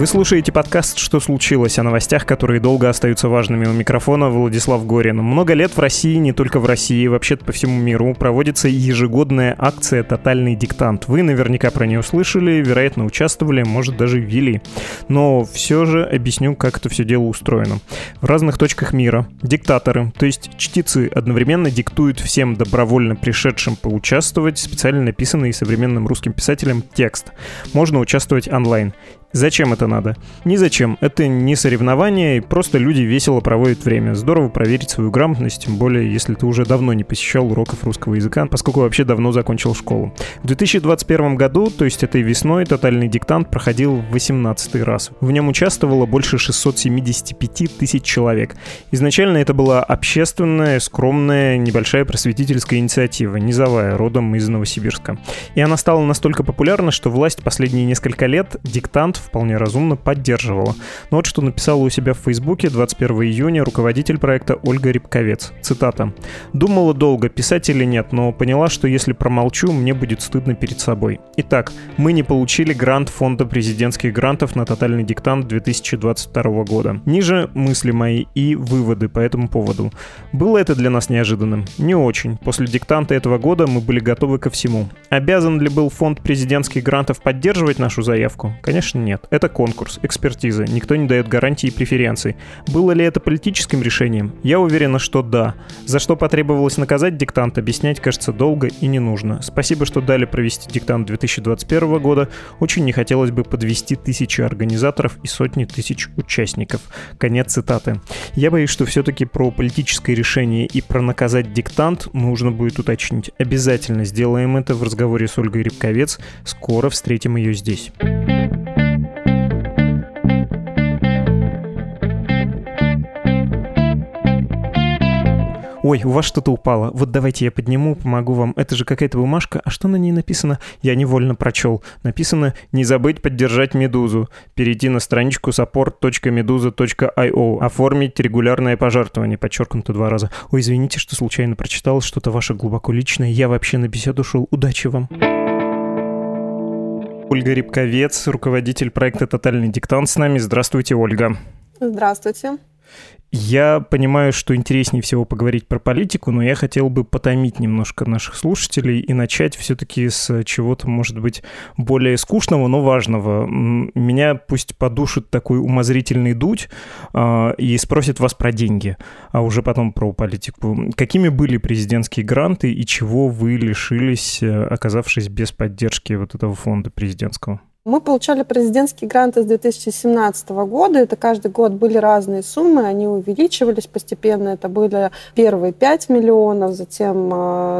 Вы слушаете подкаст «Что случилось?» о новостях, которые долго остаются важными у микрофона Владислав Горин. Много лет в России, не только в России, вообще-то по всему миру, проводится ежегодная акция «Тотальный диктант». Вы наверняка про нее слышали, вероятно, участвовали, может, даже ввели. Но все же объясню, как это все дело устроено. В разных точках мира диктаторы, то есть чтецы, одновременно диктуют всем добровольно пришедшим поучаствовать специально написанный современным русским писателем текст. Можно участвовать онлайн. Зачем это надо? Ни зачем. Это не соревнование, просто люди весело проводят время. Здорово проверить свою грамотность, тем более, если ты уже давно не посещал уроков русского языка, поскольку вообще давно закончил школу. В 2021 году, то есть этой весной, тотальный диктант проходил в 18 раз. В нем участвовало больше 675 тысяч человек. Изначально это была общественная, скромная, небольшая просветительская инициатива, низовая, родом из Новосибирска. И она стала настолько популярна, что власть последние несколько лет диктант вполне разумно поддерживала. Но вот что написала у себя в Фейсбуке 21 июня руководитель проекта Ольга Рябковец. Цитата. «Думала долго, писать или нет, но поняла, что если промолчу, мне будет стыдно перед собой. Итак, мы не получили грант фонда президентских грантов на тотальный диктант 2022 года. Ниже мысли мои и выводы по этому поводу. Было это для нас неожиданным? Не очень. После диктанта этого года мы были готовы ко всему. Обязан ли был фонд президентских грантов поддерживать нашу заявку? Конечно, нет нет. Это конкурс, экспертиза, никто не дает гарантии и преференций. Было ли это политическим решением? Я уверена, что да. За что потребовалось наказать диктант, объяснять, кажется, долго и не нужно. Спасибо, что дали провести диктант 2021 года. Очень не хотелось бы подвести тысячи организаторов и сотни тысяч участников. Конец цитаты. Я боюсь, что все-таки про политическое решение и про наказать диктант нужно будет уточнить. Обязательно сделаем это в разговоре с Ольгой Рябковец. Скоро встретим ее здесь. Ой, у вас что-то упало. Вот давайте я подниму, помогу вам. Это же какая-то бумажка. А что на ней написано? Я невольно прочел. Написано «Не забыть поддержать Медузу». Перейти на страничку support.meduza.io. Оформить регулярное пожертвование. Подчеркнуто два раза. Ой, извините, что случайно прочитал что-то ваше глубоко личное. Я вообще на беседу шел. Удачи вам. Ольга Рябковец, руководитель проекта «Тотальный диктант» с нами. Здравствуйте, Ольга. Здравствуйте. Я понимаю, что интереснее всего поговорить про политику, но я хотел бы потомить немножко наших слушателей и начать все-таки с чего-то, может быть, более скучного, но важного. Меня пусть подушит такой умозрительный дуть э, и спросит вас про деньги, а уже потом про политику. Какими были президентские гранты и чего вы лишились, э, оказавшись без поддержки вот этого фонда президентского? Мы получали президентские гранты с 2017 года. Это каждый год были разные суммы, они увеличивались постепенно. Это были первые 5 миллионов, затем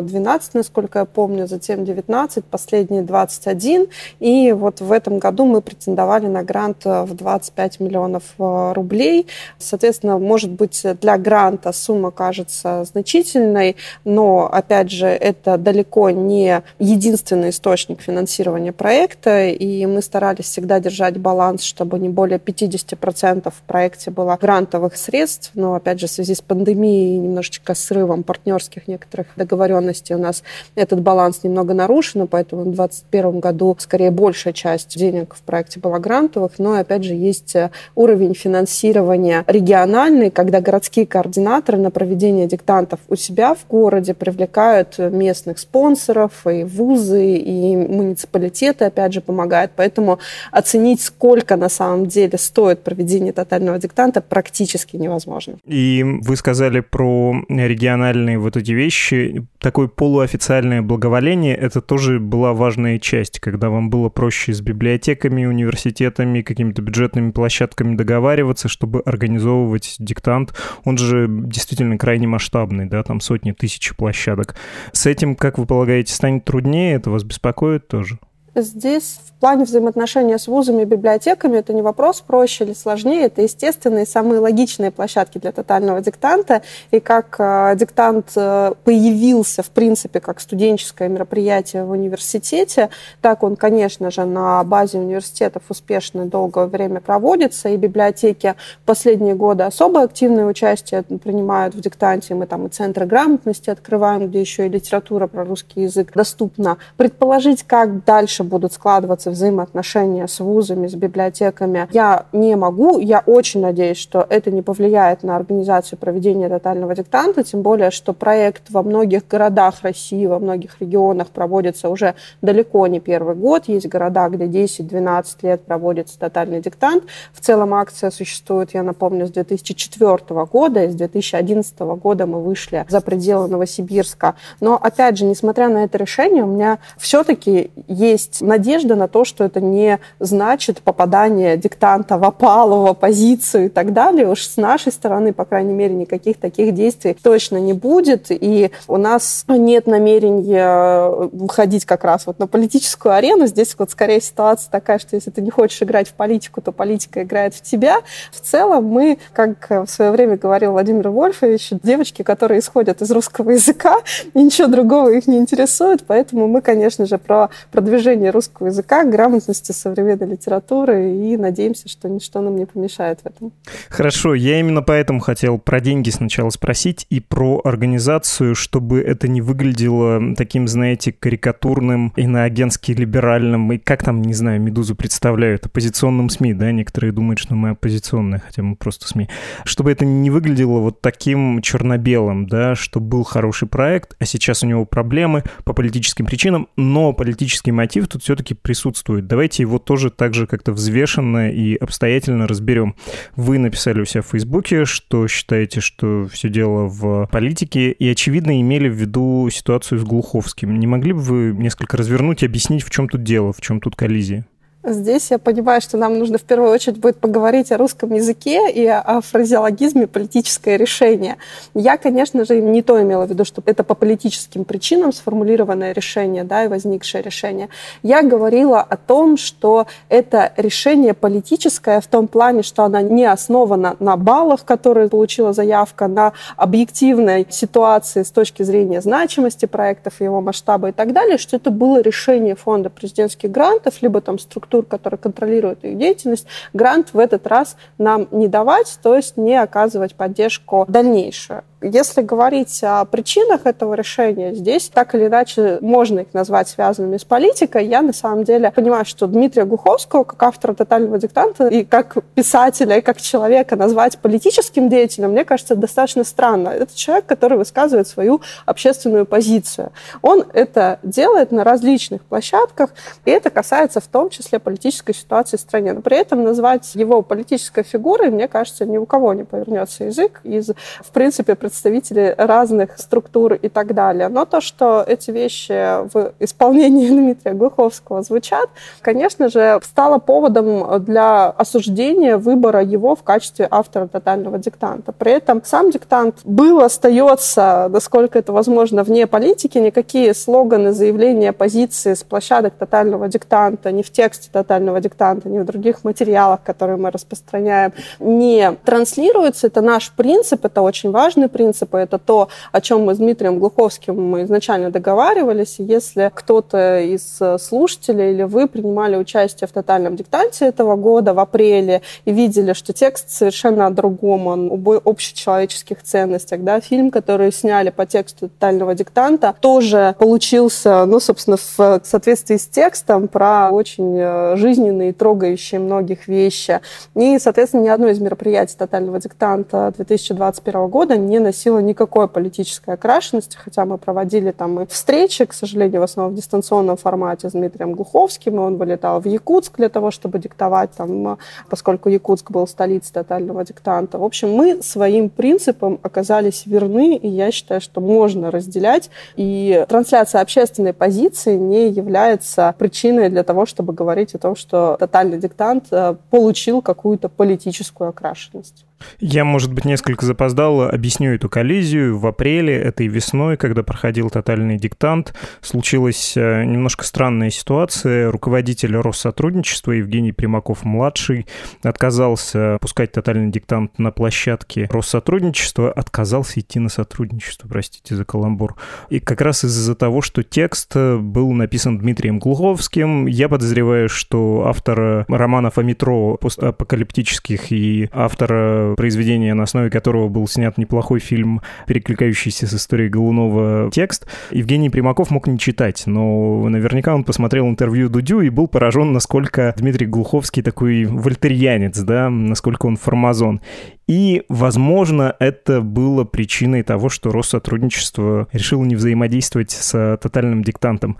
12, э, насколько я помню, затем 19, последние 21. И вот в этом году мы претендовали на грант э, в 25 миллионов э, рублей. Соответственно, может быть, для гранта сумма кажется значительной, но, опять же, это далеко не единственный источник финансирования проекта, и мы старались всегда держать баланс, чтобы не более 50% в проекте было грантовых средств, но, опять же, в связи с пандемией и немножечко срывом партнерских некоторых договоренностей у нас этот баланс немного нарушен, поэтому в 2021 году скорее большая часть денег в проекте была грантовых, но, опять же, есть э, уровень финансирования региональный, когда городские координаторы на проведение диктантов у себя в городе привлекают местных спонсоров, и вузы, и муниципалитеты, опять же, помогают. Поэтому оценить, сколько на самом деле стоит проведение тотального диктанта, практически невозможно. И вы сказали про региональные вот эти вещи. Такое полуофициальное благоволение — это тоже была важная часть, когда вам было проще с библиотеками, университетами, какими-то бюджетными площадками договариваться, чтобы организовывать диктант. Он же действительно крайне масштабный, да, там сотни тысяч площадок. С этим, как вы полагаете, станет труднее? Это вас беспокоит тоже? Здесь в плане взаимоотношения с вузами и библиотеками это не вопрос проще или сложнее, это естественные самые логичные площадки для тотального диктанта. И как э, диктант э, появился, в принципе, как студенческое мероприятие в университете, так он, конечно же, на базе университетов успешно долгое время проводится, и библиотеки последние годы особо активное участие принимают в диктанте. Мы там и центры грамотности открываем, где еще и литература про русский язык доступна. Предположить, как дальше будут складываться взаимоотношения с вузами, с библиотеками, я не могу. Я очень надеюсь, что это не повлияет на организацию проведения тотального диктанта, тем более, что проект во многих городах России, во многих регионах проводится уже далеко не первый год. Есть города, где 10-12 лет проводится тотальный диктант. В целом акция существует, я напомню, с 2004 года, и с 2011 года мы вышли за пределы Новосибирска. Но, опять же, несмотря на это решение, у меня все-таки есть есть надежда на то, что это не значит попадание диктанта в опалу, в оппозицию и так далее. Уж с нашей стороны, по крайней мере, никаких таких действий точно не будет. И у нас нет намерения выходить как раз вот на политическую арену. Здесь вот скорее ситуация такая, что если ты не хочешь играть в политику, то политика играет в тебя. В целом мы, как в свое время говорил Владимир Вольфович, девочки, которые исходят из русского языка, и ничего другого их не интересует, поэтому мы, конечно же, про продвижение изучения русского языка, грамотности современной литературы, и надеемся, что ничто нам не помешает в этом. Хорошо, я именно поэтому хотел про деньги сначала спросить и про организацию, чтобы это не выглядело таким, знаете, карикатурным, иноагентски либеральным, и как там, не знаю, «Медузу» представляют, оппозиционным СМИ, да, некоторые думают, что мы оппозиционные, хотя мы просто СМИ. Чтобы это не выглядело вот таким черно-белым, да, что был хороший проект, а сейчас у него проблемы по политическим причинам, но политический мотив тут все-таки присутствует. Давайте его тоже так же как-то взвешенно и обстоятельно разберем. Вы написали у себя в Фейсбуке, что считаете, что все дело в политике, и, очевидно, имели в виду ситуацию с Глуховским. Не могли бы вы несколько развернуть и объяснить, в чем тут дело, в чем тут коллизия? Здесь я понимаю, что нам нужно в первую очередь будет поговорить о русском языке и о фразеологизме политическое решение. Я, конечно же, не то имела в виду, что это по политическим причинам сформулированное решение да, и возникшее решение. Я говорила о том, что это решение политическое в том плане, что оно не основано на баллах, которые получила заявка, на объективной ситуации с точки зрения значимости проектов, его масштаба и так далее, что это было решение фонда президентских грантов, либо там структуры структур, которые контролируют их деятельность, грант в этот раз нам не давать, то есть не оказывать поддержку дальнейшую. Если говорить о причинах этого решения, здесь так или иначе можно их назвать связанными с политикой. Я на самом деле понимаю, что Дмитрия Гуховского, как автора «Тотального диктанта» и как писателя, и как человека назвать политическим деятелем, мне кажется, достаточно странно. Это человек, который высказывает свою общественную позицию. Он это делает на различных площадках, и это касается в том числе политической ситуации в стране. Но при этом назвать его политической фигурой, мне кажется, ни у кого не повернется язык из, в принципе, представители разных структур и так далее. Но то, что эти вещи в исполнении Дмитрия Глуховского звучат, конечно же, стало поводом для осуждения выбора его в качестве автора тотального диктанта. При этом сам диктант был, остается, насколько это возможно, вне политики. Никакие слоганы, заявления, позиции с площадок тотального диктанта ни в тексте тотального диктанта, ни в других материалах, которые мы распространяем, не транслируются. Это наш принцип, это очень важный принцип принципы. Это то, о чем мы с Дмитрием Глуховским мы изначально договаривались. Если кто-то из слушателей или вы принимали участие в тотальном диктанте этого года в апреле и видели, что текст совершенно о другом, он об общечеловеческих ценностях, да, фильм, который сняли по тексту тотального диктанта, тоже получился, ну, собственно, в соответствии с текстом про очень э, жизненные, трогающие многих вещи. И, соответственно, ни одно из мероприятий тотального диктанта 2021 года не носила никакой политической окрашенности, хотя мы проводили там и встречи, к сожалению, в основном в дистанционном формате с Дмитрием Глуховским, и он вылетал в Якутск для того, чтобы диктовать там, поскольку Якутск был столицей тотального диктанта. В общем, мы своим принципам оказались верны, и я считаю, что можно разделять, и трансляция общественной позиции не является причиной для того, чтобы говорить о том, что тотальный диктант э, получил какую-то политическую окрашенность. Я, может быть, несколько запоздал, объясню эту коллизию. В апреле этой весной, когда проходил тотальный диктант, случилась э, немножко странная ситуация. Руководитель Россотрудничества Евгений Примаков-младший отказался пускать тотальный диктант на площадке Россотрудничества, отказался идти на сотрудничество, простите за каламбур. И как раз из-за того, что текст был написан Дмитрием Глуховским, я подозреваю, что автора романов о метро постапокалиптических и автора произведения, на основе которого был снят неплохой фильм, перекликающийся с историей Голунова текст, Евгений Примаков мог не читать, но наверняка он посмотрел интервью Дудю и был поражен, насколько Дмитрий Глуховский такой вольтерьянец, да, насколько он формазон. И, возможно, это было причиной того, что Россотрудничество решило не взаимодействовать с тотальным диктантом.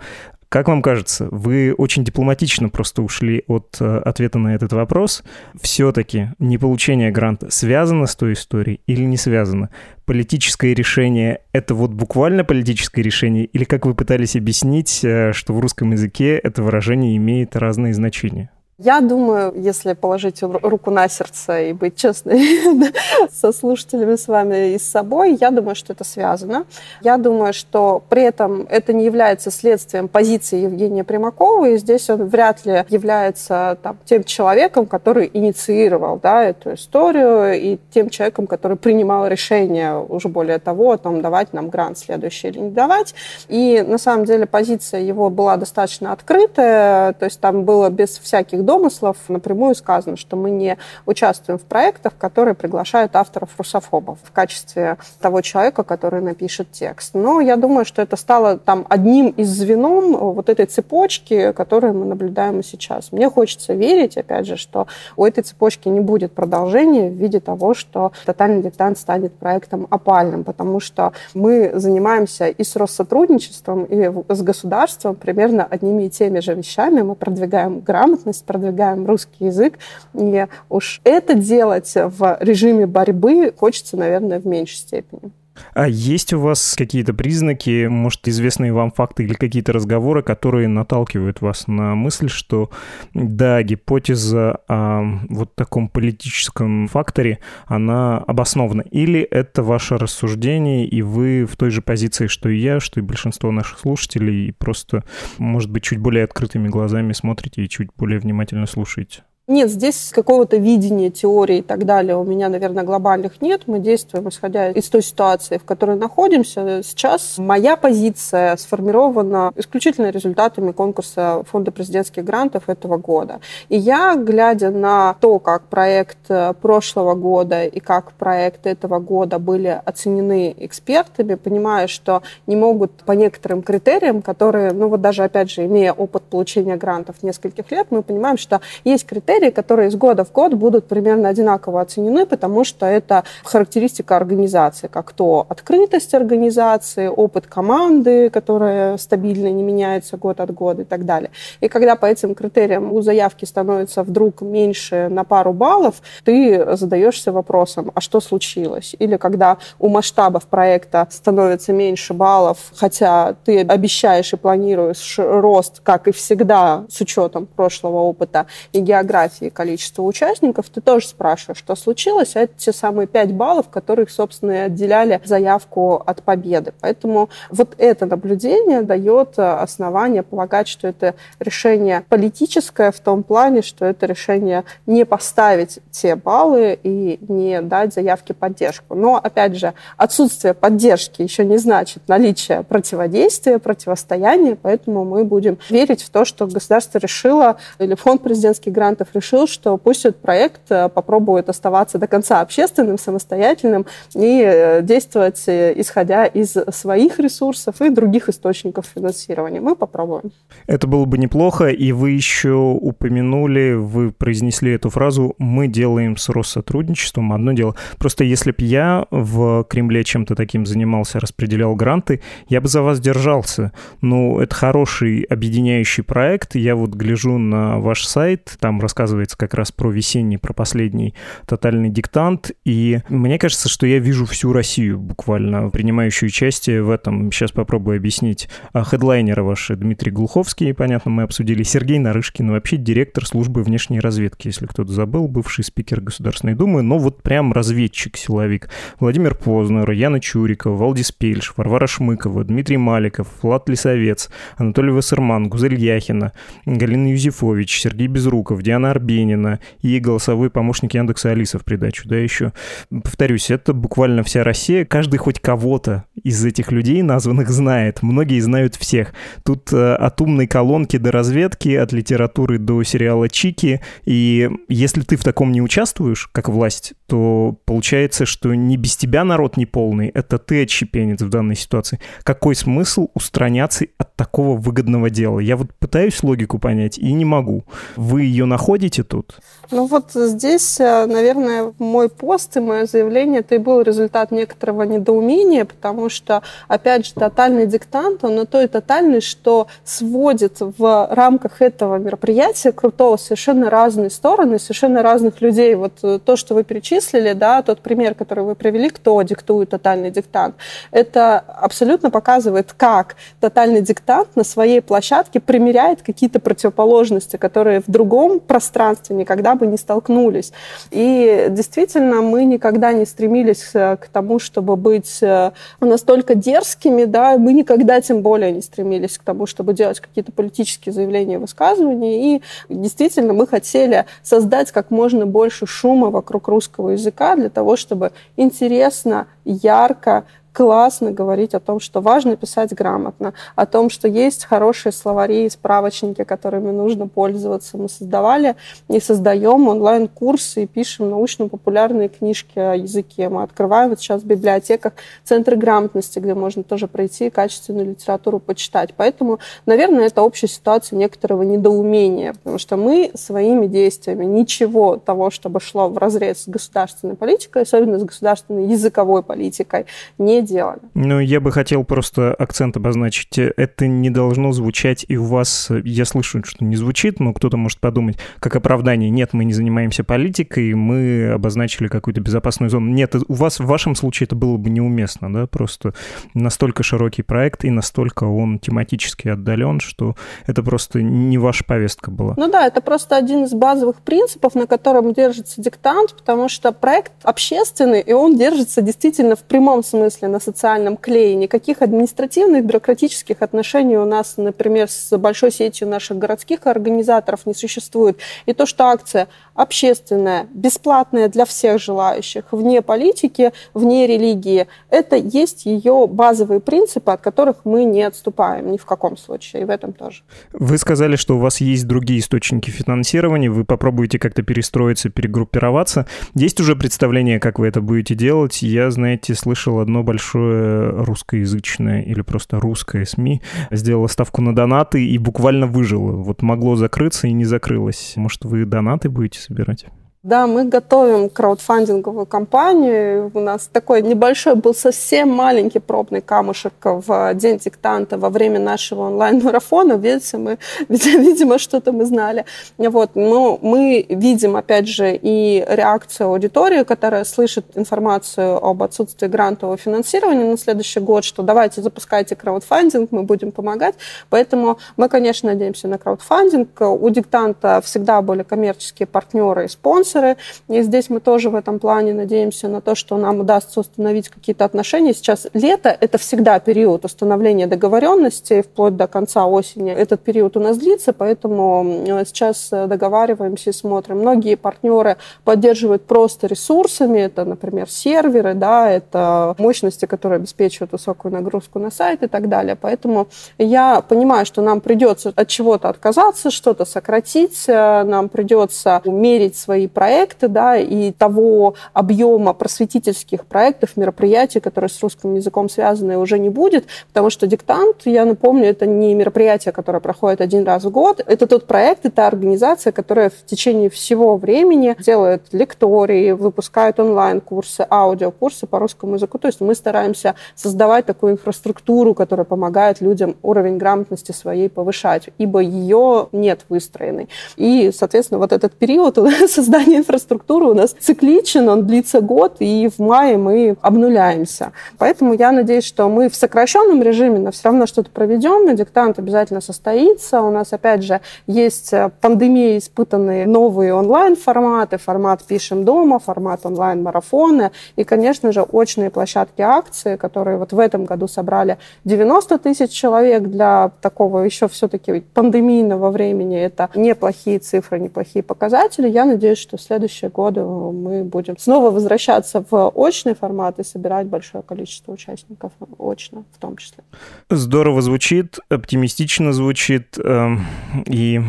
Как вам кажется, вы очень дипломатично просто ушли от э, ответа на этот вопрос. Все-таки не получение гранта связано с той историей или не связано? Политическое решение — это вот буквально политическое решение? Или, как вы пытались объяснить, э, что в русском языке это выражение имеет разные значения? Я думаю, если положить руку на сердце и быть честной со слушателями с вами и с собой, я думаю, что это связано. Я думаю, что при этом это не является следствием позиции Евгения Примакова, и здесь он вряд ли является там, тем человеком, который инициировал да, эту историю, и тем человеком, который принимал решение, уже более того, там, давать нам грант следующий или не давать. И на самом деле позиция его была достаточно открытая, то есть там было без всяких домыслов напрямую сказано, что мы не участвуем в проектах, которые приглашают авторов-русофобов в качестве того человека, который напишет текст. Но я думаю, что это стало там одним из звеном вот этой цепочки, которую мы наблюдаем и сейчас. Мне хочется верить, опять же, что у этой цепочки не будет продолжения в виде того, что тотальный диктант станет проектом опальным, потому что мы занимаемся и с Россотрудничеством, и с государством примерно одними и теми же вещами. Мы продвигаем грамотность, продвигаем русский язык. И уж это делать в режиме борьбы хочется, наверное, в меньшей степени. А есть у вас какие-то признаки, может, известные вам факты или какие-то разговоры, которые наталкивают вас на мысль, что да, гипотеза о вот таком политическом факторе, она обоснована? Или это ваше рассуждение, и вы в той же позиции, что и я, что и большинство наших слушателей, и просто, может быть, чуть более открытыми глазами смотрите и чуть более внимательно слушаете? Нет, здесь какого-то видения, теории и так далее у меня, наверное, глобальных нет. Мы действуем, исходя из той ситуации, в которой находимся. Сейчас моя позиция сформирована исключительно результатами конкурса Фонда президентских грантов этого года. И я, глядя на то, как проект э, прошлого года и как проект этого года были оценены экспертами, понимаю, что не могут по некоторым критериям, которые, ну вот даже, опять же, имея опыт получения грантов нескольких лет, мы понимаем, что есть критерии, критерии, которые из года в год будут примерно одинаково оценены, потому что это характеристика организации, как то открытость организации, опыт команды, которая стабильно не меняется год от года и так далее. И когда по этим критериям у заявки становится вдруг меньше на пару баллов, ты задаешься вопросом, а что случилось? Или когда у масштабов проекта становится меньше баллов, хотя ты обещаешь и планируешь рост, как и всегда, с учетом прошлого опыта и географии, географии количества участников, ты тоже спрашиваешь, что случилось, а это те самые 5 баллов, которых, собственно, и отделяли заявку от победы. Поэтому вот это наблюдение дает э, основание полагать, что это решение политическое в том плане, что это решение не поставить те баллы и не дать заявке поддержку. Но, опять же, отсутствие поддержки еще не значит наличие противодействия, противостояния, поэтому мы будем верить в то, что государство решило, или фонд президентских грантов решил, что пусть этот проект э, попробует оставаться до конца общественным, самостоятельным и э, действовать, э, исходя из своих ресурсов и других источников финансирования. Мы попробуем. Это было бы неплохо, и вы еще упомянули, вы произнесли эту фразу «мы делаем с Россотрудничеством одно дело». Просто если бы я в Кремле чем-то таким занимался, распределял гранты, я бы за вас держался. Ну, это хороший объединяющий проект. Я вот гляжу на ваш сайт, там рассказывается рассказывается как раз про весенний, про последний тотальный диктант. И мне кажется, что я вижу всю Россию буквально, принимающую участие в этом. Сейчас попробую объяснить. А хедлайнеры ваши Дмитрий Глуховский, понятно, мы обсудили, Сергей Нарышкин, вообще директор службы внешней разведки, если кто-то забыл, бывший спикер Государственной Думы, но вот прям разведчик, силовик. Владимир Познер, Яна Чурикова, Валдис Пельш, Варвара Шмыкова, Дмитрий Маликов, Влад Лисовец, Анатолий Вассерман, Гузель Яхина, Галина Юзефович, Сергей Безруков, Диана Арбенина и голосовой помощник Яндекса Алиса в придачу, да, еще. Повторюсь, это буквально вся Россия. Каждый хоть кого-то из этих людей названных знает. Многие знают всех. Тут э, от умной колонки до разведки, от литературы до сериала Чики. И если ты в таком не участвуешь, как власть, то получается, что не без тебя народ не полный, это ты отщепенец в данной ситуации. Какой смысл устраняться от такого выгодного дела? Я вот пытаюсь логику понять и не могу. Вы ее находите тут? Ну вот здесь, э, наверное, мой пост и мое заявление, это и был результат некоторого недоумения, потому что, опять же, тотальный диктант, он на то и тотальный, что сводит в рамках этого мероприятия крутого совершенно разные стороны, совершенно разных людей. Вот э, то, что вы перечислили, да, тот пример, который вы привели, кто диктует тотальный диктант, это абсолютно показывает, как тотальный диктант на своей площадке примеряет какие-то противоположности, которые в другом пространстве никогда бы не столкнулись. И действительно, мы никогда не стремились э, к тому, чтобы быть э, настолько дерзкими, да, мы никогда тем более не стремились к тому, чтобы делать какие-то политические заявления и высказывания. И действительно, мы хотели создать как можно больше шума вокруг русского языка для того, чтобы интересно, ярко классно говорить о том, что важно писать грамотно, о том, что есть хорошие словари и справочники, которыми нужно пользоваться. Мы создавали и создаем онлайн-курсы и пишем научно-популярные книжки о языке. Мы открываем вот сейчас в библиотеках центры грамотности, где можно тоже пройти и качественную литературу почитать. Поэтому, наверное, это общая ситуация некоторого недоумения, потому что мы своими действиями ничего того, чтобы шло в разрез с государственной политикой, особенно с государственной языковой политикой, не делали. Ну, я бы хотел просто акцент обозначить. Это не должно звучать и у вас, я слышу, что не звучит, но кто-то может подумать, как оправдание. Нет, мы не занимаемся политикой, мы обозначили какую-то безопасную зону. Нет, у вас в вашем случае это было бы неуместно, да, просто настолько широкий проект и настолько он тематически отдален, что это просто не ваша повестка была. Ну да, это просто один из базовых принципов, на котором держится диктант, потому что проект общественный, и он держится действительно в прямом смысле на социальном клее. Никаких административных, бюрократических отношений у нас, например, с большой сетью наших городских организаторов не существует. И то, что акция общественная, бесплатная для всех желающих, вне политики, вне религии, это есть ее базовые принципы, от которых мы не отступаем ни в каком случае, и в этом тоже. Вы сказали, что у вас есть другие источники финансирования, вы попробуете как-то перестроиться, перегруппироваться. Есть уже представление, как вы это будете делать? Я, знаете, слышал одно большое большое русскоязычное или просто русское СМИ сделало ставку на донаты и буквально выжило. Вот могло закрыться и не закрылось. Может, вы донаты будете собирать? Да, мы готовим краудфандинговую кампанию. У нас такой небольшой был совсем маленький пробный камушек в день диктанта во время нашего онлайн-марафона. Видите, мы, видимо, что-то мы знали. Вот. Но мы видим, опять же, и реакцию аудитории, которая слышит информацию об отсутствии грантового финансирования на следующий год, что давайте запускайте краудфандинг, мы будем помогать. Поэтому мы, конечно, надеемся на краудфандинг. У диктанта всегда были коммерческие партнеры и спонсоры спонсоры. И здесь мы тоже в этом плане надеемся на то, что нам удастся установить какие-то отношения. Сейчас лето – это всегда период установления договоренности, вплоть до конца осени. Этот период у нас длится, поэтому сейчас договариваемся и смотрим. Многие партнеры поддерживают просто ресурсами. Это, например, серверы, да, это мощности, которые обеспечивают высокую нагрузку на сайт и так далее. Поэтому я понимаю, что нам придется от чего-то отказаться, что-то сократить, нам придется умерить свои проекты, да, и того объема просветительских проектов, мероприятий, которые с русским языком связаны, уже не будет, потому что диктант, я напомню, это не мероприятие, которое проходит один раз в год, это тот проект, это организация, которая в течение всего времени делает лектории, выпускает онлайн-курсы, аудиокурсы по русскому языку. То есть мы стараемся создавать такую инфраструктуру, которая помогает людям уровень грамотности своей повышать, ибо ее нет выстроенной. И, соответственно, вот этот период создания инфраструктуры у нас цикличен, он длится год, и в мае мы обнуляемся. Поэтому я надеюсь, что мы в сокращенном режиме, но все равно что-то проведем, и диктант обязательно состоится. У нас, опять же, есть пандемия испытанные новые онлайн-форматы, формат «Пишем дома», формат онлайн-марафона, и, конечно же, очные площадки акции, которые вот в этом году собрали 90 тысяч человек для такого еще все-таки пандемийного времени. Это неплохие цифры, неплохие показатели. Я надеюсь, что следующие годы мы будем снова возвращаться в очный формат и собирать большое количество участников очно в том числе. Здорово звучит, оптимистично звучит, э, и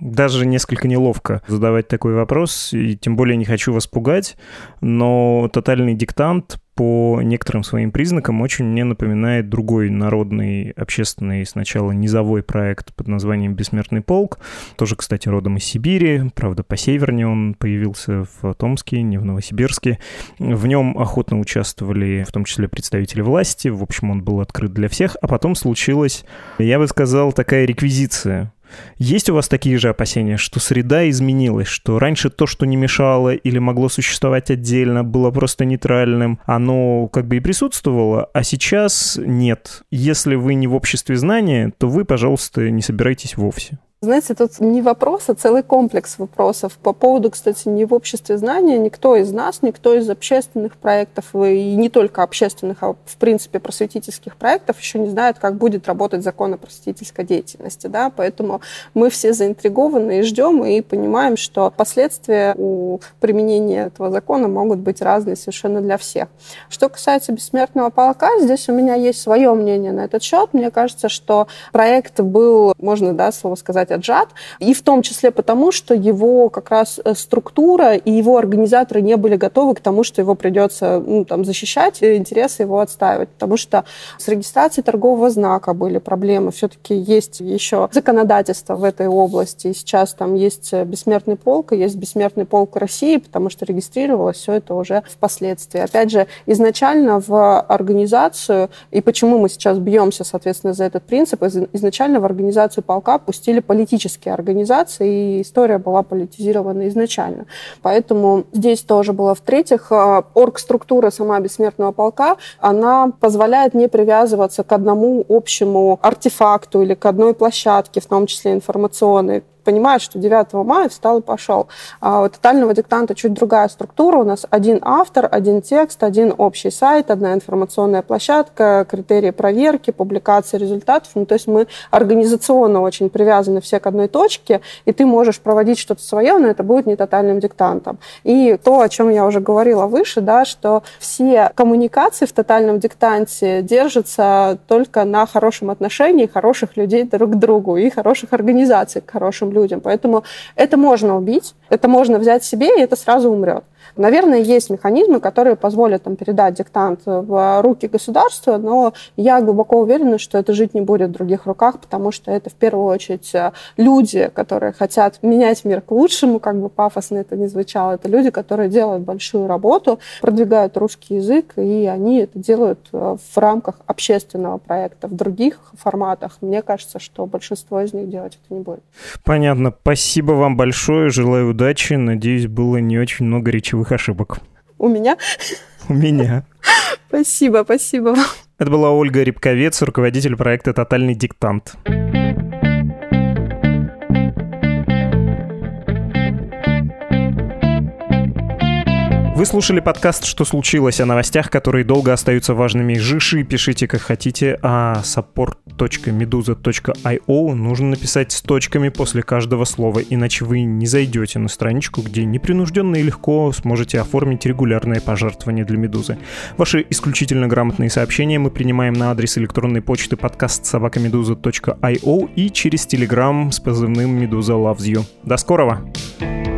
даже несколько неловко задавать такой вопрос, и тем более не хочу вас пугать, но тотальный диктант по некоторым своим признакам очень мне напоминает другой народный, общественный, сначала низовой проект под названием «Бессмертный полк». Тоже, кстати, родом из Сибири. Правда, по севернее он появился в Томске, не в Новосибирске. В нем охотно участвовали в том числе представители власти. В общем, он был открыт для всех. А потом случилась, я бы сказал, такая реквизиция есть у вас такие же опасения, что среда изменилась, что раньше то, что не мешало или могло существовать отдельно, было просто нейтральным, оно как бы и присутствовало, а сейчас нет. Если вы не в обществе знания, то вы, пожалуйста, не собирайтесь вовсе. Знаете, тут не вопрос, а целый комплекс вопросов. По поводу, кстати, не в обществе знания, никто из нас, никто из общественных проектов, и не только общественных, а в принципе просветительских проектов еще не знает, как будет работать закон о просветительской деятельности. Да? Поэтому мы все заинтригованы и ждем, и понимаем, что последствия у применения этого закона могут быть разные совершенно для всех. Что касается бессмертного полка, здесь у меня есть свое мнение на этот счет. Мне кажется, что проект был, можно да, слово сказать, отжат, и в том числе потому, что его как раз э, структура и его организаторы не были готовы к тому, что его придется ну, там, защищать и интересы его отстаивать, потому что с регистрацией торгового знака были проблемы, все-таки есть еще законодательство в этой области, и сейчас там есть э, бессмертный полк, и есть бессмертный полк России, потому что регистрировалось все это уже впоследствии. Опять же, изначально в организацию, и почему мы сейчас бьемся, соответственно, за этот принцип, изначально в организацию полка пустили политические политические организации, и история была политизирована изначально. Поэтому здесь тоже было. В-третьих, э, оргструктура сама Бессмертного полка, она позволяет не привязываться к одному общему артефакту или к одной площадке, в том числе информационной, понимает, что 9 мая встал и пошел. А у тотального диктанта чуть другая структура. У нас один автор, один текст, один общий сайт, одна информационная площадка, критерии проверки, публикации результатов. Ну, то есть мы организационно очень привязаны все к одной точке, и ты можешь проводить что-то свое, но это будет не тотальным диктантом. И то, о чем я уже говорила выше, да, что все коммуникации в тотальном диктанте держатся только на хорошем отношении хороших людей друг к другу и хороших организаций к хорошим людям. Поэтому это можно убить, это можно взять себе, и это сразу умрет. Наверное, есть механизмы, которые позволят там, передать диктант в руки государства, но я глубоко уверена, что это жить не будет в других руках, потому что это в первую очередь э, люди, которые хотят менять мир к лучшему, как бы пафосно это не звучало. Это люди, которые делают большую работу, продвигают русский язык, и они это делают э, в рамках общественного проекта. В других форматах, мне кажется, что большинство из них делать это не будет. Понятно. Спасибо вам большое. Желаю удачи. Надеюсь, было не очень много речевых ключевых ошибок? У меня? У меня. Спасибо, спасибо. Это была Ольга Рябковец, руководитель проекта «Тотальный диктант». Вы слушали подкаст «Что случилось?» о новостях, которые долго остаются важными. Жиши пишите как хотите, а support.meduza.io нужно написать с точками после каждого слова, иначе вы не зайдете на страничку, где непринужденно и легко сможете оформить регулярное пожертвование для Медузы. Ваши исключительно грамотные сообщения мы принимаем на адрес электронной почты подкаст собакамедуза.io и через Телеграм с позывным «Медуза loves you». До скорого! thank you